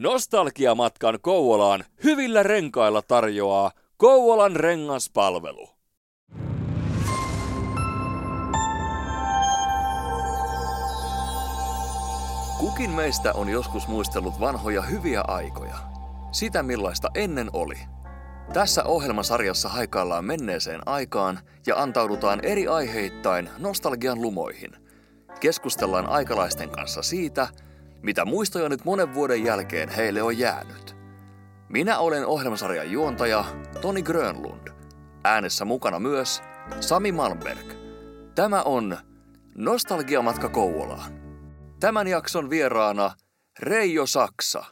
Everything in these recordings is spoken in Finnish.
Nostalgiamatkan Kouvolaan hyvillä renkailla tarjoaa Kouvolan rengaspalvelu. Kukin meistä on joskus muistellut vanhoja hyviä aikoja. Sitä millaista ennen oli. Tässä ohjelmasarjassa haikaillaan menneeseen aikaan ja antaudutaan eri aiheittain nostalgian lumoihin. Keskustellaan aikalaisten kanssa siitä, mitä muistoja nyt monen vuoden jälkeen heille on jäänyt. Minä olen ohjelmasarjan juontaja Toni Grönlund. Äänessä mukana myös Sami Malmberg. Tämä on Nostalgiamatka Kouvolaan. Tämän jakson vieraana Reijo Saksa.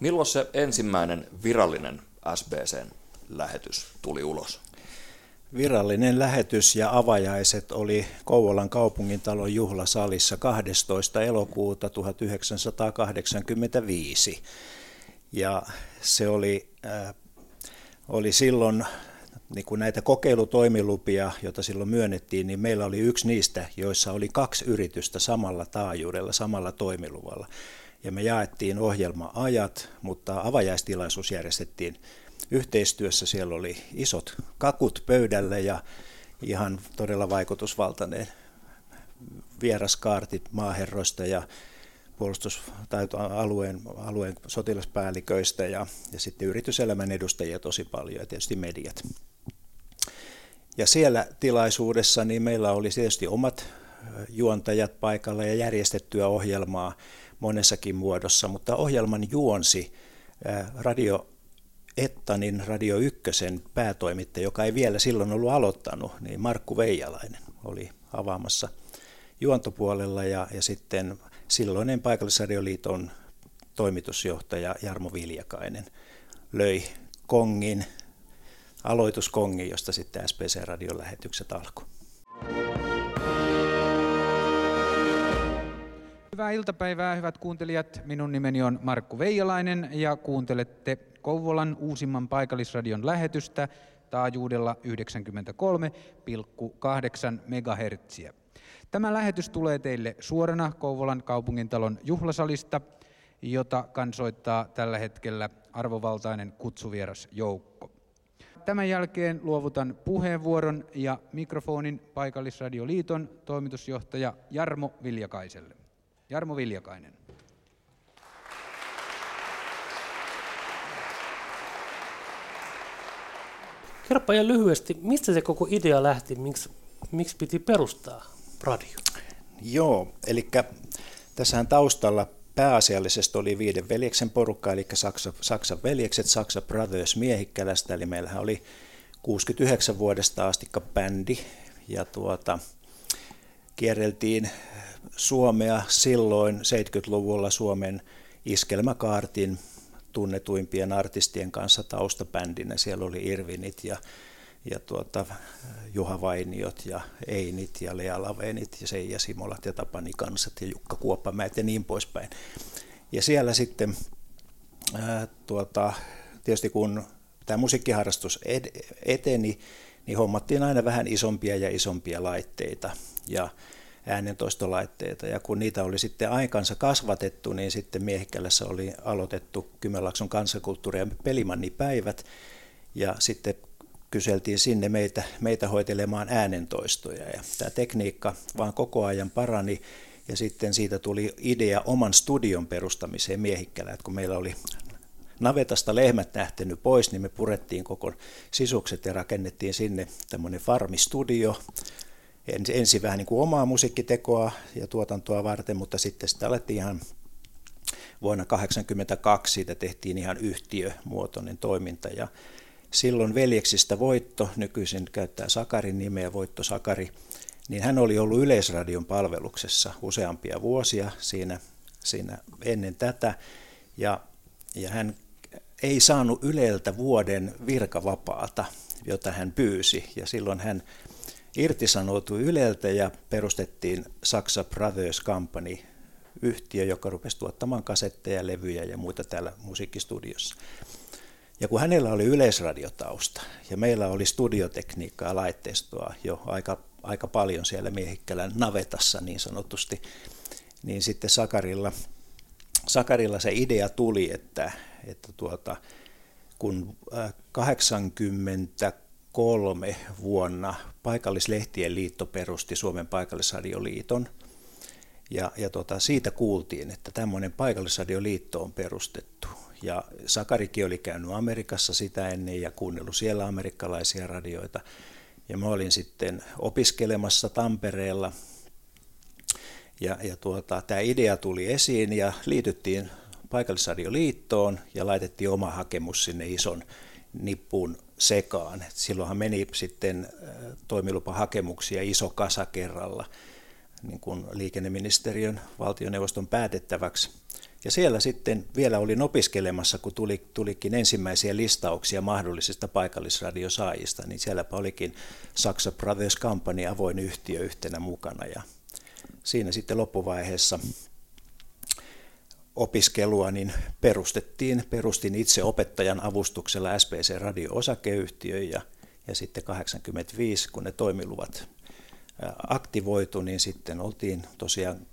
Milloin se ensimmäinen virallinen SBCn lähetys tuli ulos? Virallinen lähetys ja avajaiset oli Kouvolan kaupungintalon juhlasalissa 12. elokuuta 1985. Ja se oli, äh, oli silloin niin kuin näitä kokeilutoimilupia, joita silloin myönnettiin, niin meillä oli yksi niistä, joissa oli kaksi yritystä samalla taajuudella, samalla toimiluvalla. Ja me jaettiin ohjelma-ajat, mutta avajaistilaisuus järjestettiin yhteistyössä. Siellä oli isot kakut pöydällä ja ihan todella vaikutusvaltainen vieraskaartit maaherroista ja puolustus- tai alueen, alueen sotilaspäälliköistä ja, ja sitten yrityselämän edustajia tosi paljon ja tietysti mediat. Ja siellä tilaisuudessa niin meillä oli tietysti omat juontajat paikalla ja järjestettyä ohjelmaa monessakin muodossa, mutta ohjelman juonsi radio Ettanin Radio Ykkösen päätoimittaja, joka ei vielä silloin ollut aloittanut, niin Markku Veijalainen oli avaamassa juontopuolella ja, ja sitten silloinen paikallisradioliiton toimitusjohtaja Jarmo Viljakainen löi kongin, aloituskongin, josta sitten SPC-radion lähetykset alkoi. Hyvää iltapäivää, hyvät kuuntelijat. Minun nimeni on Markku Veijalainen ja kuuntelette Kouvolan uusimman paikallisradion lähetystä taajuudella 93,8 MHz. Tämä lähetys tulee teille suorana Kouvolan kaupungintalon juhlasalista, jota kansoittaa tällä hetkellä arvovaltainen kutsuvieras joukko. Tämän jälkeen luovutan puheenvuoron ja mikrofonin Paikallisradioliiton toimitusjohtaja Jarmo Viljakaiselle. Jarmo Viljakainen. Kerropa ja lyhyesti, mistä se koko idea lähti, miksi, miksi piti perustaa radio? Joo, eli tässähän taustalla pääasiallisesti oli viiden veljeksen porukka, eli Saksa, Saksan veljekset, Saksa Brothers Miehikkälästä, eli meillähän oli 69 vuodesta asti bändi, ja tuota, kierreltiin Suomea silloin 70-luvulla Suomen iskelmäkaartin tunnetuimpien artistien kanssa taustabändinä. Siellä oli Irvinit ja, ja tuota, Juha Vainiot ja Einit ja Lea Lavenit ja Seija Simolat ja Tapani Kansat ja Jukka Kuoppamäet ja niin poispäin. Ja siellä sitten ää, tuota, tietysti kun tämä musiikkiharrastus ed- eteni, niin hommattiin aina vähän isompia ja isompia laitteita. Ja äänentoistolaitteita. Ja kun niitä oli sitten aikansa kasvatettu, niin sitten Miehikkälässä oli aloitettu Kymenlaakson kansakulttuuri- ja pelimannipäivät. Ja sitten kyseltiin sinne meitä, meitä hoitelemaan äänentoistoja. Ja tämä tekniikka vaan koko ajan parani. Ja sitten siitä tuli idea oman studion perustamiseen Miehikkälä, että kun meillä oli navetasta lehmät lähtenyt pois, niin me purettiin koko sisukset ja rakennettiin sinne tämmöinen farmistudio, ensin vähän niin kuin omaa musiikkitekoa ja tuotantoa varten, mutta sitten sitä alettiin ihan vuonna 1982 siitä tehtiin ihan yhtiömuotoinen toiminta. Ja silloin veljeksistä Voitto, nykyisin käyttää Sakarin nimeä Voitto Sakari, niin hän oli ollut Yleisradion palveluksessa useampia vuosia siinä, siinä ennen tätä. Ja, ja hän ei saanut Yleltä vuoden virkavapaata, jota hän pyysi. Ja silloin hän irtisanoutui Yleltä ja perustettiin Saksa Brothers Company, yhtiö, joka rupesi tuottamaan kasetteja, levyjä ja muita täällä musiikkistudiossa. Ja kun hänellä oli yleisradiotausta ja meillä oli studiotekniikkaa ja laitteistoa jo aika, aika paljon siellä Miehikkälän navetassa niin sanotusti, niin sitten Sakarilla, Sakarilla se idea tuli, että, että tuota, kun äh, 80 1993 vuonna Paikallislehtien liitto perusti Suomen Paikallisradioliiton. Ja, ja tota, siitä kuultiin, että tämmöinen Paikallisradioliitto on perustettu. Ja Sakarikin oli käynyt Amerikassa sitä ennen ja kuunnellut siellä amerikkalaisia radioita. Ja mä olin sitten opiskelemassa Tampereella. Ja, ja tuota, tämä idea tuli esiin ja liityttiin Paikallisradioliittoon ja laitettiin oma hakemus sinne ison nippun sekaan. Silloinhan meni sitten äh, toimilupahakemuksia iso kasa kerralla niin kuin liikenneministeriön valtioneuvoston päätettäväksi. Ja siellä sitten vielä olin opiskelemassa, kun tuli, tulikin ensimmäisiä listauksia mahdollisista paikallisradiosaajista, niin sielläpä olikin Saksa Brothers Company avoin yhtiö yhtenä mukana. Ja siinä sitten loppuvaiheessa opiskelua niin perustettiin, perustin itse opettajan avustuksella SPC Radio-osakeyhtiö ja, ja sitten 85, kun ne toimiluvat aktivoitu, niin sitten oltiin tosiaan,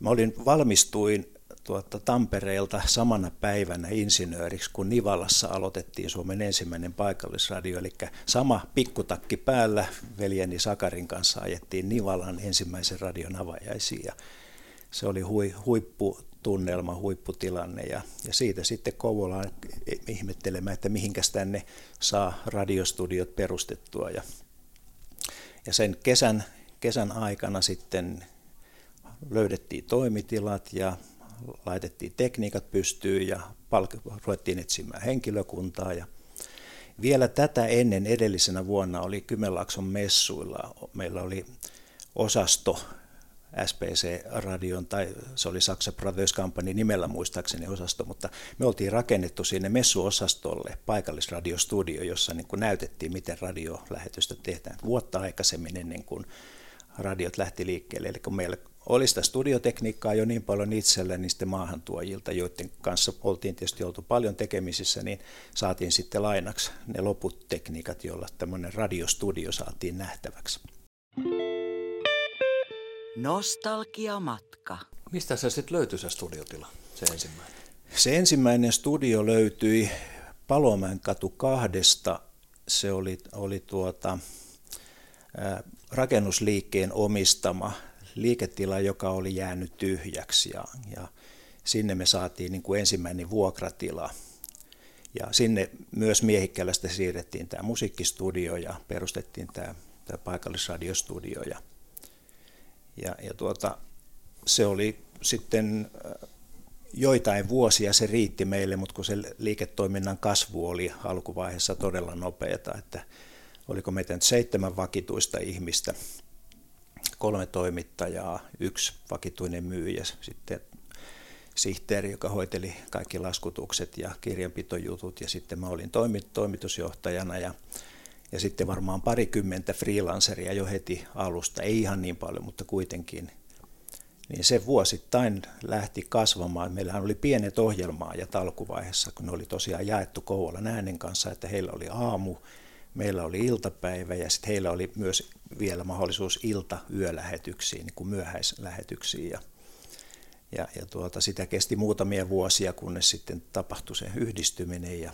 mä olin, valmistuin tuota Tampereelta samana päivänä insinööriksi, kun Nivalassa aloitettiin Suomen ensimmäinen paikallisradio, eli sama pikkutakki päällä veljeni Sakarin kanssa ajettiin Nivalan ensimmäisen radion avajaisiin ja se oli hui, huipputunnelma, huipputilanne ja, ja siitä sitten Kouvolaan ihmettelemään, että mihinkäs tänne saa radiostudiot perustettua ja, ja sen kesän, kesän aikana sitten löydettiin toimitilat ja laitettiin tekniikat pystyyn ja palk- ruvettiin etsimään henkilökuntaa. Ja vielä tätä ennen edellisenä vuonna oli Kymenlaakson messuilla. Meillä oli osasto SPC-radion, tai se oli Saksa Brothers Company nimellä muistaakseni osasto, mutta me oltiin rakennettu sinne messuosastolle paikallisradiostudio, jossa niin kuin näytettiin, miten radiolähetystä tehdään. Vuotta aikaisemmin ennen kuin radiot lähti liikkeelle. Eli kun meillä oli sitä studiotekniikkaa jo niin paljon itselle niistä maahantuojilta, joiden kanssa oltiin tietysti oltu paljon tekemisissä, niin saatiin sitten lainaksi ne loput tekniikat, joilla tämmöinen radiostudio saatiin nähtäväksi. Nostalgiamatka. Mistä se sitten löytyi se studiotila, se ensimmäinen? Se ensimmäinen studio löytyi Palomäen katu kahdesta. Se oli, oli tuota, rakennusliikkeen omistama liiketila, joka oli jäänyt tyhjäksi ja, ja sinne me saatiin niin kuin ensimmäinen vuokratila. Ja sinne myös Miehikkälästä siirrettiin tämä musiikkistudio ja perustettiin tämä, tämä paikallisradiostudio. Ja, ja, ja tuota, se oli sitten äh, joitain vuosia se riitti meille, mutta kun se liiketoiminnan kasvu oli alkuvaiheessa todella nopeata, että oliko meitä nyt seitsemän vakituista ihmistä kolme toimittajaa, yksi vakituinen myyjä, sitten sihteeri, joka hoiteli kaikki laskutukset ja kirjanpitojutut ja sitten mä olin toimitusjohtajana ja, ja sitten varmaan parikymmentä freelanceria jo heti alusta, ei ihan niin paljon, mutta kuitenkin. Niin se vuosittain lähti kasvamaan. Meillähän oli pienet ja alkuvaiheessa, kun ne oli tosiaan jaettu Kouvolan äänen kanssa, että heillä oli aamu, meillä oli iltapäivä ja sitten heillä oli myös vielä mahdollisuus ilta-yölähetyksiin, niin kuin myöhäislähetyksiin. Ja, ja, ja tuota, sitä kesti muutamia vuosia, kunnes sitten tapahtui se yhdistyminen. Ja...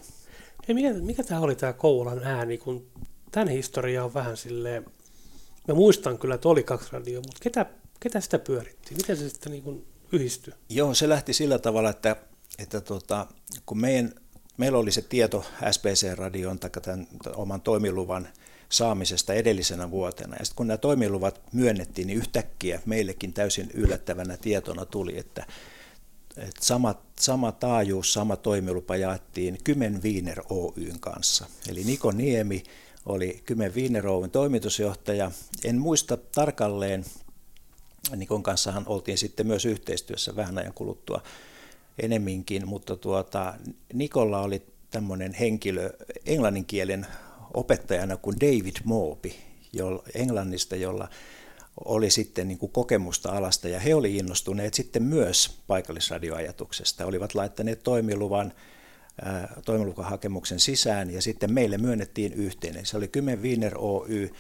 Hei, mikä, mikä tämä oli tämä Kouvolan ääni, kun tämän historia on vähän silleen, mä muistan kyllä, että oli kaksi radioa, mutta ketä, ketä sitä pyöritti? Miten se sitten niin kuin yhdistyi? Joo, se lähti sillä tavalla, että, että tota, kun meidän meillä oli se tieto SPC-radion tai tämän oman toimiluvan saamisesta edellisenä vuotena. Ja sitten kun nämä toimiluvat myönnettiin, niin yhtäkkiä meillekin täysin yllättävänä tietona tuli, että, että sama, sama taajuus, sama toimilupa jaettiin Kymen Wiener Oyn kanssa. Eli Niko Niemi oli Kymen Wiener Oyn toimitusjohtaja. En muista tarkalleen, Nikon kanssahan oltiin sitten myös yhteistyössä vähän ajan kuluttua enemminkin, mutta tuota, Nikolla oli tämmöinen henkilö englanninkielen opettajana kuin David Moopi jolla, Englannista, jolla oli sitten niin kuin kokemusta alasta ja he oli innostuneet sitten myös paikallisradioajatuksesta. Olivat laittaneet toimiluvan toimilukahakemuksen sisään ja sitten meille myönnettiin yhteinen. Se oli Kymen Wiener Oy.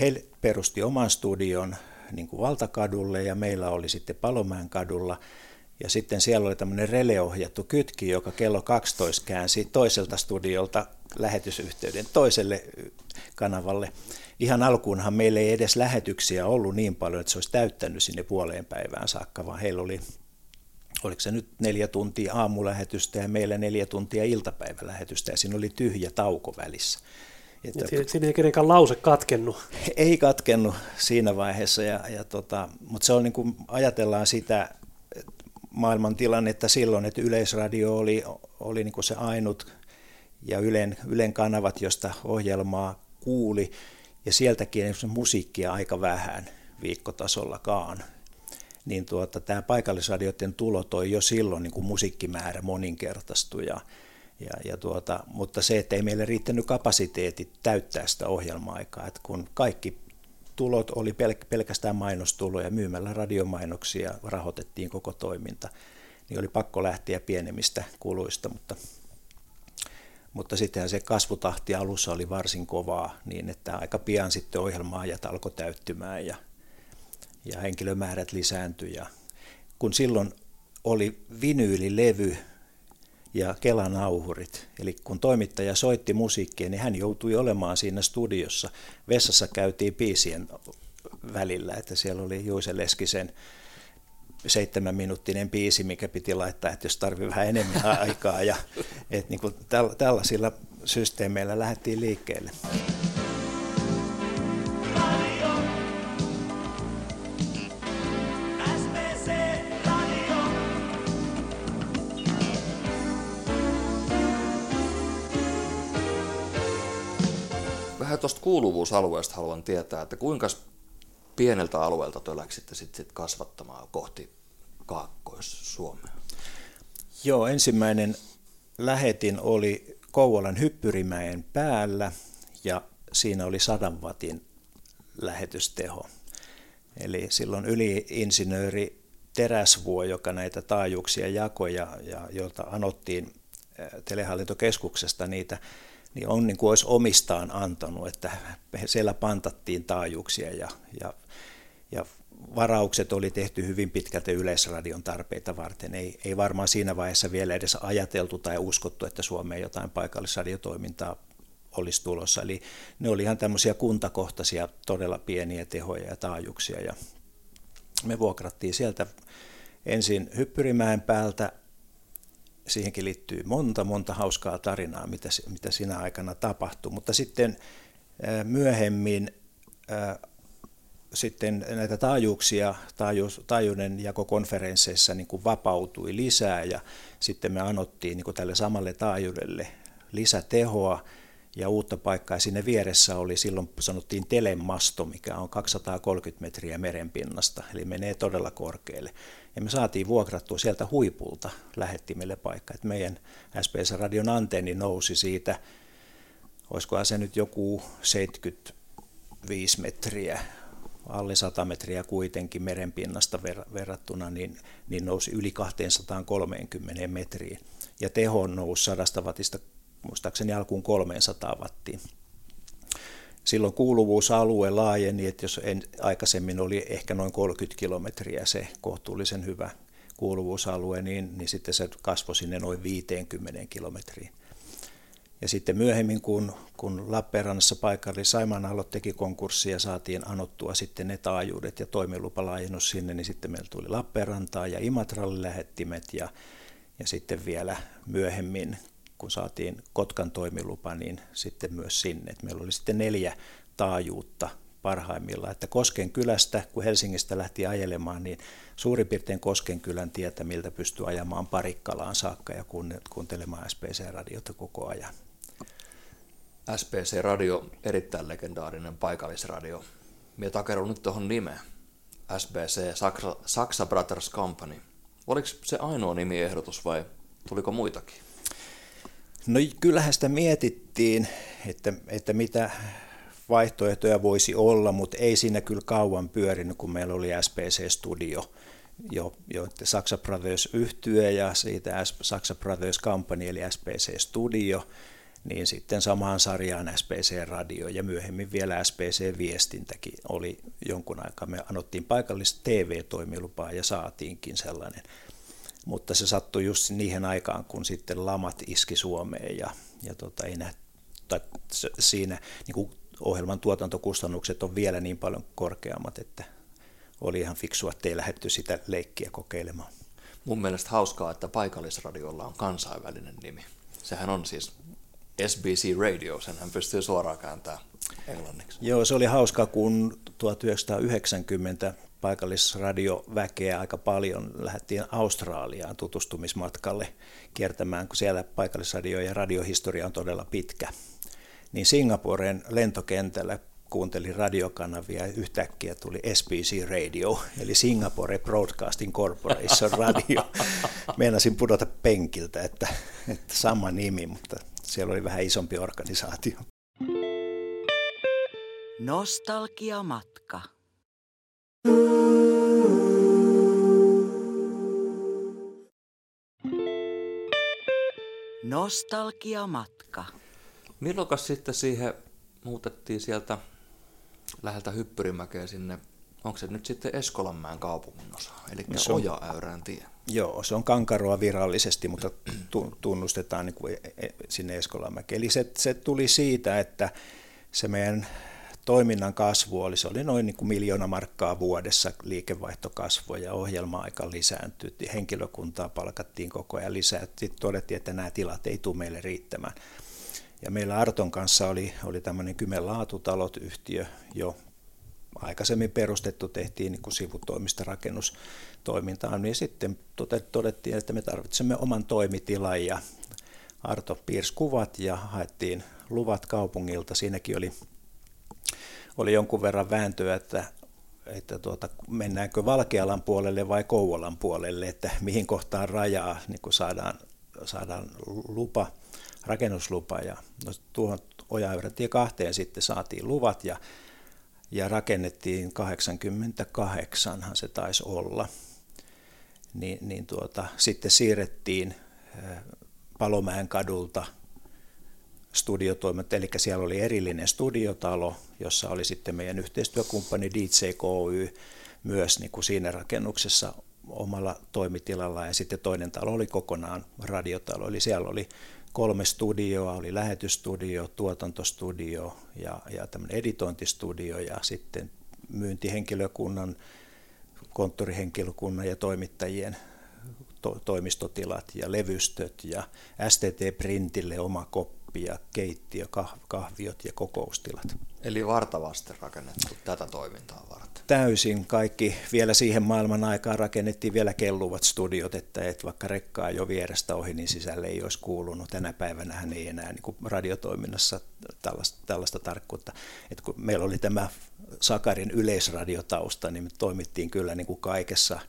He perusti oman studion niin kuin Valtakadulle ja meillä oli sitten Palomäen kadulla. Ja sitten siellä oli tämmöinen releohjattu kytki, joka kello 12 käänsi toiselta studiolta lähetysyhteyden toiselle kanavalle. Ihan alkuunhan meillä ei edes lähetyksiä ollut niin paljon, että se olisi täyttänyt sinne puoleen päivään saakka, vaan heillä oli oliko se nyt neljä tuntia aamulähetystä ja meillä neljä tuntia iltapäivälähetystä ja siinä oli tyhjä tauko välissä. Että, siinä ei kenenkään lause katkennut. Ei katkennut siinä vaiheessa, ja, ja tota, mutta se on niin kuin ajatellaan sitä maailman tilannetta silloin, että Yleisradio oli, oli niin kuin se ainut ja Ylen, Ylen kanavat, josta ohjelmaa kuuli, ja sieltäkin musiikkia aika vähän viikkotasollakaan niin tuota, tämä paikallisradioiden tulo toi jo silloin niin kuin musiikkimäärä moninkertaistui. Ja, ja, ja tuota, mutta se, että ei meille riittänyt kapasiteetit täyttää sitä ohjelma-aikaa, että kun kaikki tulot oli pel- pelkästään mainostuloja, myymällä radiomainoksia rahoitettiin koko toiminta, niin oli pakko lähteä pienemmistä kuluista, mutta, mutta sittenhän se kasvutahti alussa oli varsin kovaa, niin että aika pian sitten ohjelmaajat alkoi täyttymään ja, ja henkilömäärät lisääntyi. Ja kun silloin oli vinyylilevy ja Kelanauhurit, eli kun toimittaja soitti musiikkia, niin hän joutui olemaan siinä studiossa. Vessassa käytiin piisien välillä, että siellä oli Juise Leskisen seitsemän minuuttinen biisi, mikä piti laittaa, että jos tarvii vähän enemmän aikaa. Ja, että niin kuin tällaisilla systeemeillä lähdettiin liikkeelle. tuosta kuuluvuusalueesta haluan tietää, että kuinka pieneltä alueelta te läksitte sitten sit kasvattamaan kohti Kaakkois-Suomea? Joo, ensimmäinen lähetin oli Kouvolan Hyppyrimäen päällä ja siinä oli sadan watin lähetysteho. Eli silloin yliinsinööri Teräsvuo, joka näitä taajuuksia jakoja ja jolta anottiin telehallintokeskuksesta niitä niin on niin kuin olisi omistaan antanut, että siellä pantattiin taajuuksia ja, ja, ja varaukset oli tehty hyvin pitkälti yleisradion tarpeita varten. Ei, ei varmaan siinä vaiheessa vielä edes ajateltu tai uskottu, että Suomeen jotain paikallisradiotoimintaa olisi tulossa. Eli ne oli ihan tämmöisiä kuntakohtaisia, todella pieniä tehoja ja taajuuksia. Ja me vuokrattiin sieltä ensin Hyppyrimäen päältä siihenkin liittyy monta, monta hauskaa tarinaa, mitä, mitä siinä aikana tapahtui. Mutta sitten myöhemmin sitten näitä taajuuksia taajuus, taajuuden jakokonferensseissa niin kuin vapautui lisää ja sitten me anottiin niin kuin tälle samalle taajuudelle lisätehoa ja uutta paikkaa. Sinne vieressä oli silloin sanottiin telemasto, mikä on 230 metriä merenpinnasta, eli menee todella korkealle. Ja me saatiin vuokrattua sieltä huipulta lähettimelle paikka. Et meidän SPS-radion antenni nousi siitä, olisikohan se nyt joku 75 metriä, alle 100 metriä kuitenkin merenpinnasta ver- verrattuna, niin, niin nousi yli 230 metriin. Ja teho nousi 100 wattista muistaakseni alkuun 300 wattiin. Silloin kuuluvuusalue laajeni, että jos en, aikaisemmin oli ehkä noin 30 kilometriä se kohtuullisen hyvä kuuluvuusalue, niin, niin sitten se kasvoi sinne noin 50 kilometriin. Ja sitten myöhemmin, kun, kun Lappeenrannassa paikalli Saimaanalot teki konkurssia ja saatiin anottua sitten ne taajuudet ja toimilupalaajennus sinne, niin sitten meillä tuli Lappeenrantaa ja Imatralle lähettimet ja, ja sitten vielä myöhemmin kun saatiin Kotkan toimilupa, niin sitten myös sinne. Et meillä oli sitten neljä taajuutta parhaimmillaan. Että Kosken kylästä, kun Helsingistä lähti ajelemaan, niin suurin piirtein Kosken kylän tietä, miltä pystyy ajamaan Parikkalaan saakka ja kuuntelemaan SPC-radiota koko ajan. SPC-radio, erittäin legendaarinen paikallisradio. Minä takerun nyt tuohon nimeen. SBC, Saksa, Saksa Brothers Company. Oliko se ainoa nimiehdotus vai tuliko muitakin? No kyllähän sitä mietittiin, että, että mitä vaihtoehtoja voisi olla, mutta ei siinä kyllä kauan pyörinyt, kun meillä oli SPC Studio, jo, jo Saksa Brothers yhtye ja siitä Saksa Brothers Company eli SPC Studio, niin sitten samaan sarjaan SPC Radio ja myöhemmin vielä SPC Viestintäkin oli jonkun aikaa. Me anottiin paikallista TV-toimilupaa ja saatiinkin sellainen. Mutta se sattui just niihin aikaan, kun sitten lamat iski Suomeen ja, ja tota, ei nähty, siinä niin kuin ohjelman tuotantokustannukset on vielä niin paljon korkeammat, että oli ihan fiksua, että ei lähdetty sitä leikkiä kokeilemaan. Mun mielestä hauskaa, että paikallisradiolla on kansainvälinen nimi. Sehän on siis SBC Radio, sen hän pystyy suoraan kääntämään englanniksi. Joo, se oli hauska, kun 1990 paikallisradioväkeä aika paljon lähdettiin Australiaan tutustumismatkalle kiertämään, kun siellä paikallisradio ja radiohistoria on todella pitkä. Niin Singaporen lentokentällä kuuntelin radiokanavia ja yhtäkkiä tuli SBC Radio, eli Singapore Broadcasting Corporation Radio. Meinasin pudota penkiltä, että, että sama nimi, mutta siellä oli vähän isompi organisaatio. Nostalgiamatka. Nostalgiamatka. Milloin sitten siihen muutettiin sieltä läheltä Hyppyrimäkeä sinne, onko se nyt sitten Eskolanmäen kaupungin osa, eli no se on, Oja-Äyrän tie? Joo, se on Kankaroa virallisesti, mutta tunnustetaan niin kuin e- e- sinne Eskolanmäkeen. Eli se, se tuli siitä, että se meidän toiminnan kasvu oli, se oli noin niin kuin miljoona markkaa vuodessa liikevaihto ja ohjelma-aika lisääntyi, henkilökuntaa palkattiin koko ajan lisää, sitten todettiin, että nämä tilat ei tule meille riittämään. Ja meillä Arton kanssa oli, oli tämmöinen Kymen laatutalot-yhtiö jo aikaisemmin perustettu, tehtiin niin kuin sivutoimista rakennustoimintaa, niin sitten todettiin, että me tarvitsemme oman toimitilan ja Arto piirsi kuvat ja haettiin luvat kaupungilta. Siinäkin oli, oli jonkun verran vääntöä, että, että tuota, mennäänkö Valkealan puolelle vai Kouvolan puolelle, että mihin kohtaan rajaa niin kuin saadaan, saadaan lupa rakennuslupa ja no, tuohon Ojayräntie kahteen sitten saatiin luvat ja, ja rakennettiin 88 se taisi olla. Niin, niin tuota, sitten siirrettiin Palomäen kadulta studiotoimet, eli siellä oli erillinen studiotalo, jossa oli sitten meidän yhteistyökumppani DJKY myös niin kuin siinä rakennuksessa omalla toimitilalla. Ja sitten toinen talo oli kokonaan radiotalo, eli siellä oli kolme studioa, oli lähetystudio, tuotantostudio ja, ja tämmöinen editointistudio ja sitten myyntihenkilökunnan, konttorihenkilökunnan ja toimittajien to, toimistotilat ja levystöt ja STT Printille oma koppi ja keittiö, kahviot ja kokoustilat. Eli vartavasti rakennettu tätä toimintaa varten täysin kaikki. Vielä siihen maailman aikaan rakennettiin vielä kelluvat studiot, että et vaikka rekkaa jo vierestä ohi, niin sisälle ei olisi kuulunut. Tänä päivänä hän ei enää niin kuin radiotoiminnassa tällaista, tällaista tarkkuutta. Et kun meillä oli tämä Sakarin yleisradiotausta, niin me toimittiin kyllä niin kuin kaikessa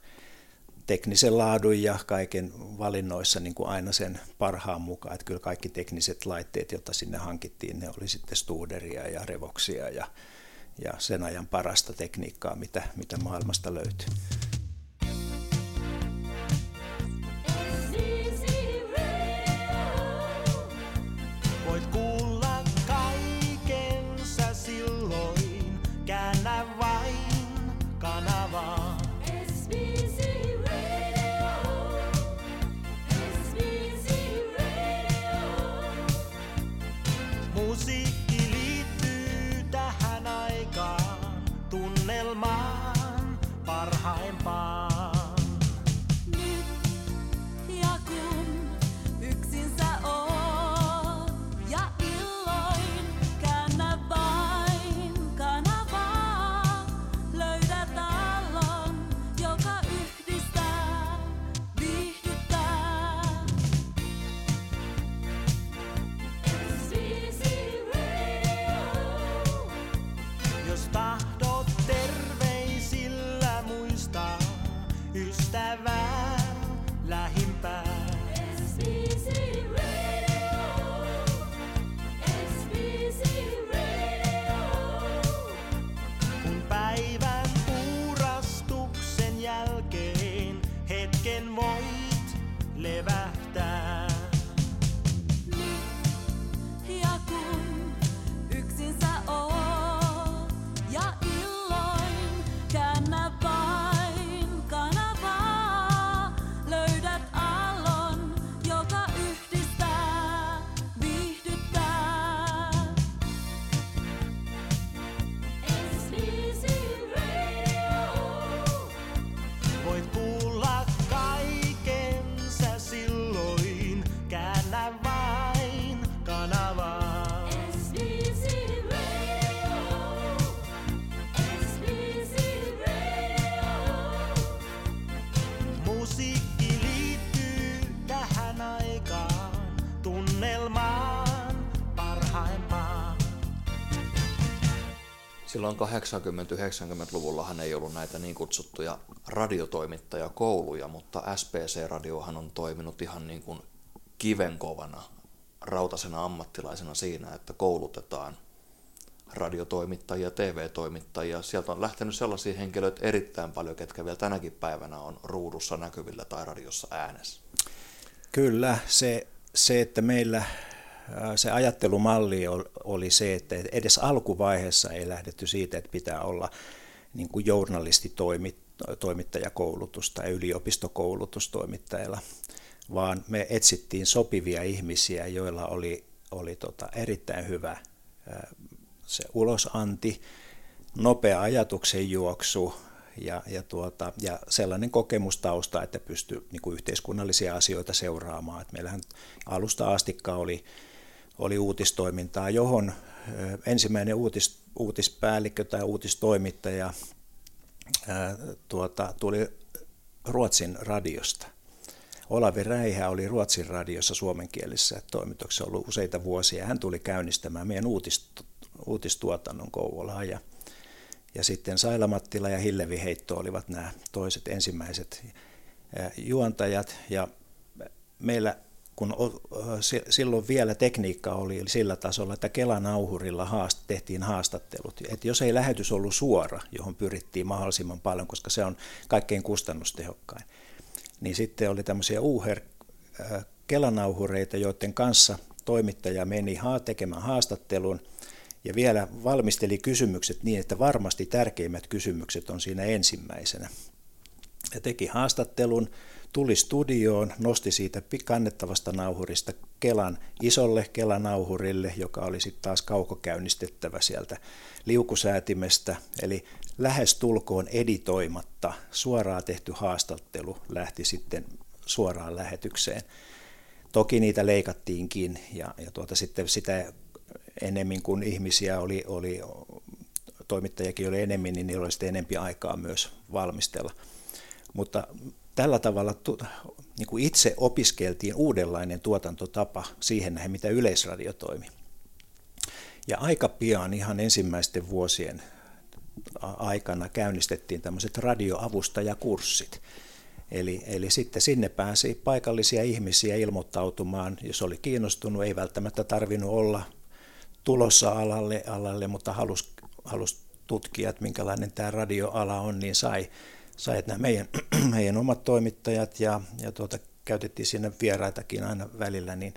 teknisen laadun ja kaiken valinnoissa niin kuin aina sen parhaan mukaan. Että kyllä kaikki tekniset laitteet, joita sinne hankittiin, ne oli sitten Studeria ja Revoksia ja ja sen ajan parasta tekniikkaa, mitä, mitä maailmasta löytyy. Silloin 80-90-luvullahan ei ollut näitä niin kutsuttuja radiotoimittajakouluja, mutta SPC-radiohan on toiminut ihan niin kuin kivenkovana rautasena ammattilaisena siinä, että koulutetaan radiotoimittajia, TV-toimittajia. Sieltä on lähtenyt sellaisia henkilöitä erittäin paljon, ketkä vielä tänäkin päivänä on ruudussa näkyvillä tai radiossa äänessä. Kyllä, se, se että meillä se ajattelumalli oli se, että edes alkuvaiheessa ei lähdetty siitä, että pitää olla niin kuin journalistitoimittajakoulutus tai yliopistokoulutus toimittajilla, vaan me etsittiin sopivia ihmisiä, joilla oli, oli tota erittäin hyvä se ulosanti, nopea ajatuksen juoksu ja, ja, tuota, ja sellainen kokemustausta, että pystyy niin kuin yhteiskunnallisia asioita seuraamaan. Et meillähän alusta astikka oli, oli uutistoimintaa, johon ensimmäinen uutis, uutispäällikkö tai uutistoimittaja ää, tuota, tuli Ruotsin radiosta. Olavi Räihä oli Ruotsin radiossa suomenkielisessä toimituksessa ollut useita vuosia. Hän tuli käynnistämään meidän uutist, uutistuotannon Kouvolaan ja, ja sitten Saila Mattila ja Hillevi Heitto olivat nämä toiset ensimmäiset juontajat ja meillä kun silloin vielä tekniikka oli sillä tasolla, että Kelan auhurilla haast, tehtiin haastattelut. Et jos ei lähetys ollut suora, johon pyrittiin mahdollisimman paljon, koska se on kaikkein kustannustehokkain, niin sitten oli tämmöisiä uuher Kelanauhureita, joiden kanssa toimittaja meni tekemään haastattelun ja vielä valmisteli kysymykset niin, että varmasti tärkeimmät kysymykset on siinä ensimmäisenä. Ja teki haastattelun, tuli studioon, nosti siitä kannettavasta nauhurista Kelan isolle Kelanauhurille, joka oli sitten taas kaukokäynnistettävä sieltä liukusäätimestä, eli lähes tulkoon editoimatta suoraan tehty haastattelu lähti sitten suoraan lähetykseen. Toki niitä leikattiinkin ja, ja tuota, sitten sitä enemmän kuin ihmisiä oli, oli toimittajakin oli enemmän, niin niillä oli sitten enempi aikaa myös valmistella. Mutta tällä tavalla niin kuin itse opiskeltiin uudenlainen tuotantotapa siihen nähden, mitä Yleisradio toimi. Ja aika pian ihan ensimmäisten vuosien aikana käynnistettiin tämmöiset radioavustajakurssit. Eli, eli sitten sinne pääsi paikallisia ihmisiä ilmoittautumaan, jos oli kiinnostunut, ei välttämättä tarvinnut olla tulossa alalle, alalle mutta halusi halus tutkia, että minkälainen tämä radioala on, niin sai, sai että nämä meidän, meidän omat toimittajat ja, ja tuota, käytettiin sinne vieraitakin aina välillä, niin,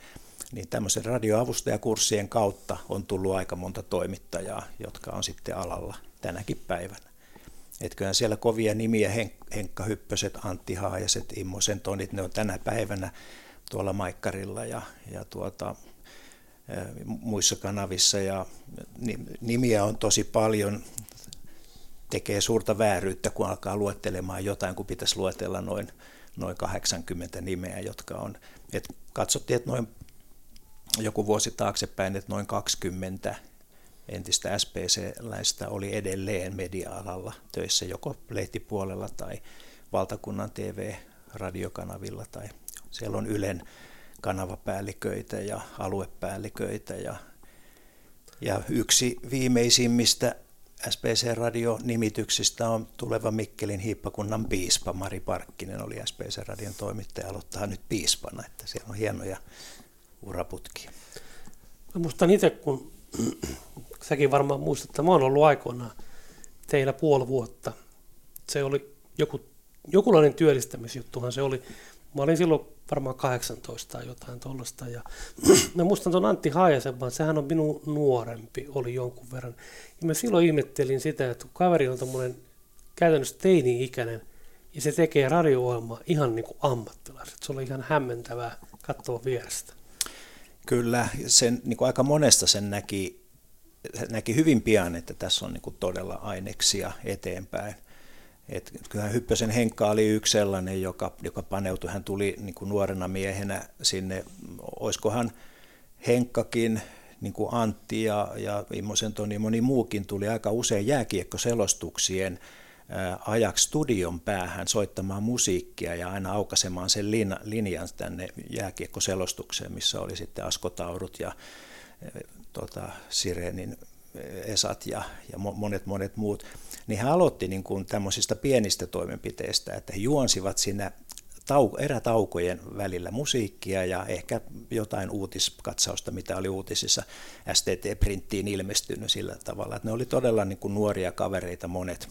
niin tämmöisen radioavustajakurssien kautta on tullut aika monta toimittajaa, jotka on sitten alalla tänäkin päivänä. Että kyllähän siellä kovia nimiä, Henkka Hyppöset, Antti Haajaset, Immo Sentonit, ne on tänä päivänä tuolla Maikkarilla ja, ja tuota, muissa kanavissa ja nimiä on tosi paljon. Tekee suurta vääryyttä, kun alkaa luettelemaan jotain, kun pitäisi luetella noin, noin 80 nimeä, jotka on. Et katsottiin, että noin joku vuosi taaksepäin, että noin 20 entistä SPC-läistä oli edelleen media-alalla töissä joko lehtipuolella tai valtakunnan TV-radiokanavilla tai siellä on Ylen kanavapäälliköitä ja aluepäälliköitä ja, ja yksi viimeisimmistä SPC-radio-nimityksistä on tuleva Mikkelin hiippakunnan piispa Mari Parkkinen oli SPC-radion toimittaja, aloittaa nyt piispana, että siellä on hienoja uraputkia. Mä muistan itse, kun säkin varmaan muistat, että mä oon ollut aikoinaan teillä puoli vuotta. Se oli joku, jokinlainen työllistämisjuttuhan se oli. Mä olin silloin varmaan 18 tai jotain tuollaista. Ja mä muistan tuon Antti Haajasen, vaan sehän on minun nuorempi, oli jonkun verran. Ja mä silloin ihmettelin sitä, että kun kaveri on tuommoinen käytännössä teini-ikäinen, ja se tekee radio ihan niin kuin ammattilaiset. Se oli ihan hämmentävää katsoa vierestä. Kyllä, sen, niin kuin aika monesta sen näki, näki hyvin pian, että tässä on niin kuin todella aineksia eteenpäin. Et kyllähän Hyppösen Henkka oli yksi sellainen, joka, joka paneutui. Hän tuli niin kuin nuorena miehenä sinne, oiskohan Henkkakin, niin kuin Antti ja, ja Immo Sentoni ja moni muukin tuli aika usein jääkiekkoselostuksien ajaksi studion päähän soittamaan musiikkia ja aina aukaisemaan sen linjan tänne jääkiekkoselostukseen, missä oli sitten askotaurut ja tota, Sirenin Esat ja, ja monet monet muut, niin hän aloitti niin kuin tämmöisistä pienistä toimenpiteistä, että he juonsivat siinä tau, erätaukojen välillä musiikkia ja ehkä jotain uutiskatsausta, mitä oli uutisissa STT-printtiin ilmestynyt sillä tavalla, että ne oli todella niin kuin nuoria kavereita monet.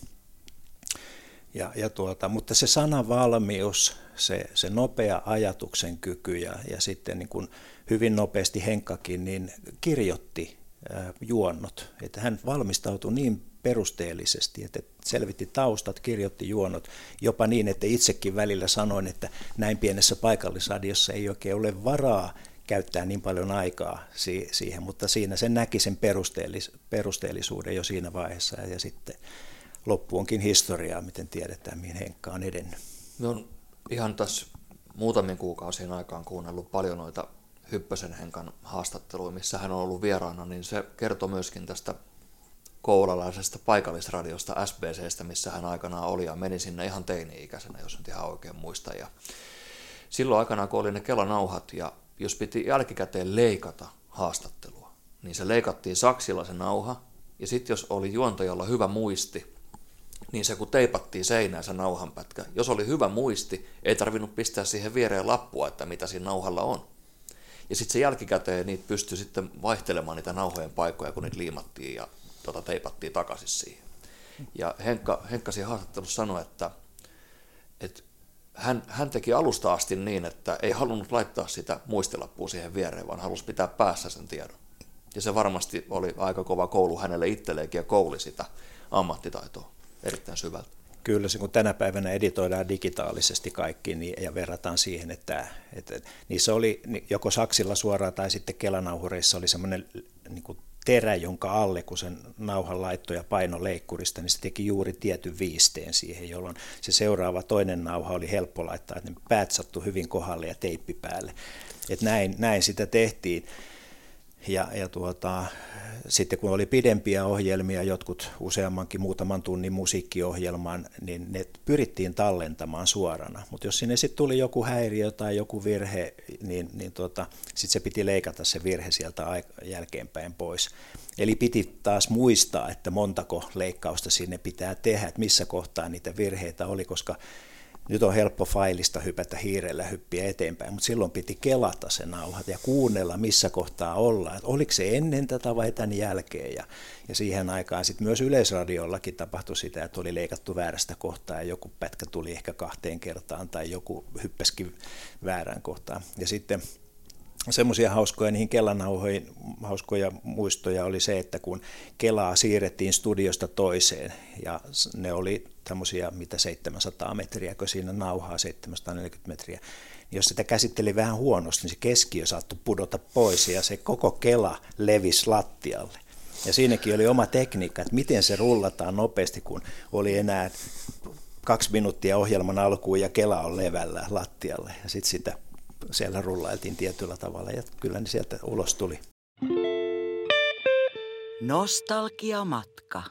Ja, ja tuota, mutta se sanavalmius, se, se nopea ajatuksen kyky ja, ja sitten niin kuin hyvin nopeasti Henkkakin niin kirjoitti juonnot. Että hän valmistautui niin perusteellisesti, että selvitti taustat, kirjoitti juonot, jopa niin, että itsekin välillä sanoin, että näin pienessä paikallisradiossa ei oikein ole varaa käyttää niin paljon aikaa siihen, mutta siinä sen näki sen perusteellis- perusteellisuuden jo siinä vaiheessa ja sitten loppu onkin historiaa, miten tiedetään, mihin Henkka on edennyt. Me on ihan tässä muutamien kuukausien aikaan kuunnellut paljon noita Hyppösen Henkan haastatteluja, missä hän on ollut vieraana, niin se kertoo myöskin tästä koulalaisesta paikallisradiosta SBCstä, missä hän aikanaan oli ja meni sinne ihan teini-ikäisenä, jos nyt ihan oikein muista. Ja silloin aikanaan, kun oli ne kelanauhat ja jos piti jälkikäteen leikata haastattelua, niin se leikattiin saksilla se nauha, ja sitten jos oli juontajalla hyvä muisti, niin se kun teipattiin seinään se nauhanpätkä, jos oli hyvä muisti, ei tarvinnut pistää siihen viereen lappua, että mitä siinä nauhalla on. Ja sitten se jälkikäteen niitä pystyi sitten vaihtelemaan niitä nauhojen paikkoja, kun niitä liimattiin ja tota, teipattiin takaisin siihen. Ja Henkka, Henkka siinä haastattelussa sanoi, että, että hän, hän teki alusta asti niin, että ei halunnut laittaa sitä muistilappua siihen viereen, vaan halusi pitää päässä sen tiedon. Ja se varmasti oli aika kova koulu hänelle itselleenkin ja kouli sitä ammattitaitoa erittäin syvältä. Kyllä se, kun tänä päivänä editoidaan digitaalisesti kaikki niin, ja verrataan siihen, että, että niissä oli joko saksilla suoraan tai sitten kelanauhureissa oli semmoinen niin kuin terä, jonka alle, kun sen nauhan laittoi ja paino leikkurista, niin se teki juuri tietyn viisteen siihen, jolloin se seuraava toinen nauha oli helppo laittaa, että ne päät hyvin kohdalle ja teippi päälle. Et näin, näin sitä tehtiin. Ja, ja tuota, sitten kun oli pidempiä ohjelmia, jotkut useammankin muutaman tunnin musiikkiohjelman, niin ne pyrittiin tallentamaan suorana. Mutta jos sinne sitten tuli joku häiriö tai joku virhe, niin, niin tuota, sitten se piti leikata se virhe sieltä jälkeenpäin pois. Eli piti taas muistaa, että montako leikkausta sinne pitää tehdä, että missä kohtaa niitä virheitä oli, koska nyt on helppo failista hypätä hiirellä hyppiä eteenpäin, mutta silloin piti kelata se nauhat ja kuunnella, missä kohtaa ollaan. Että oliko se ennen tätä vai tämän jälkeen. Ja, ja siihen aikaan sitten myös yleisradiollakin tapahtui sitä, että oli leikattu väärästä kohtaa ja joku pätkä tuli ehkä kahteen kertaan tai joku hyppäskin väärään kohtaan. Ja sitten semmoisia hauskoja niihin Kelanauhoihin, hauskoja muistoja oli se, että kun Kelaa siirrettiin studiosta toiseen ja ne oli tämmöisiä mitä 700 metriä, kun siinä nauhaa 740 metriä, niin jos sitä käsitteli vähän huonosti, niin se keskiö saattoi pudota pois ja se koko Kela levisi lattialle. Ja siinäkin oli oma tekniikka, että miten se rullataan nopeasti, kun oli enää kaksi minuuttia ohjelman alkuun ja Kela on levällä lattialle. Ja sitten sitä siellä rullailtiin tietyllä tavalla ja kyllä ne sieltä ulos tuli. Nostalgia matka.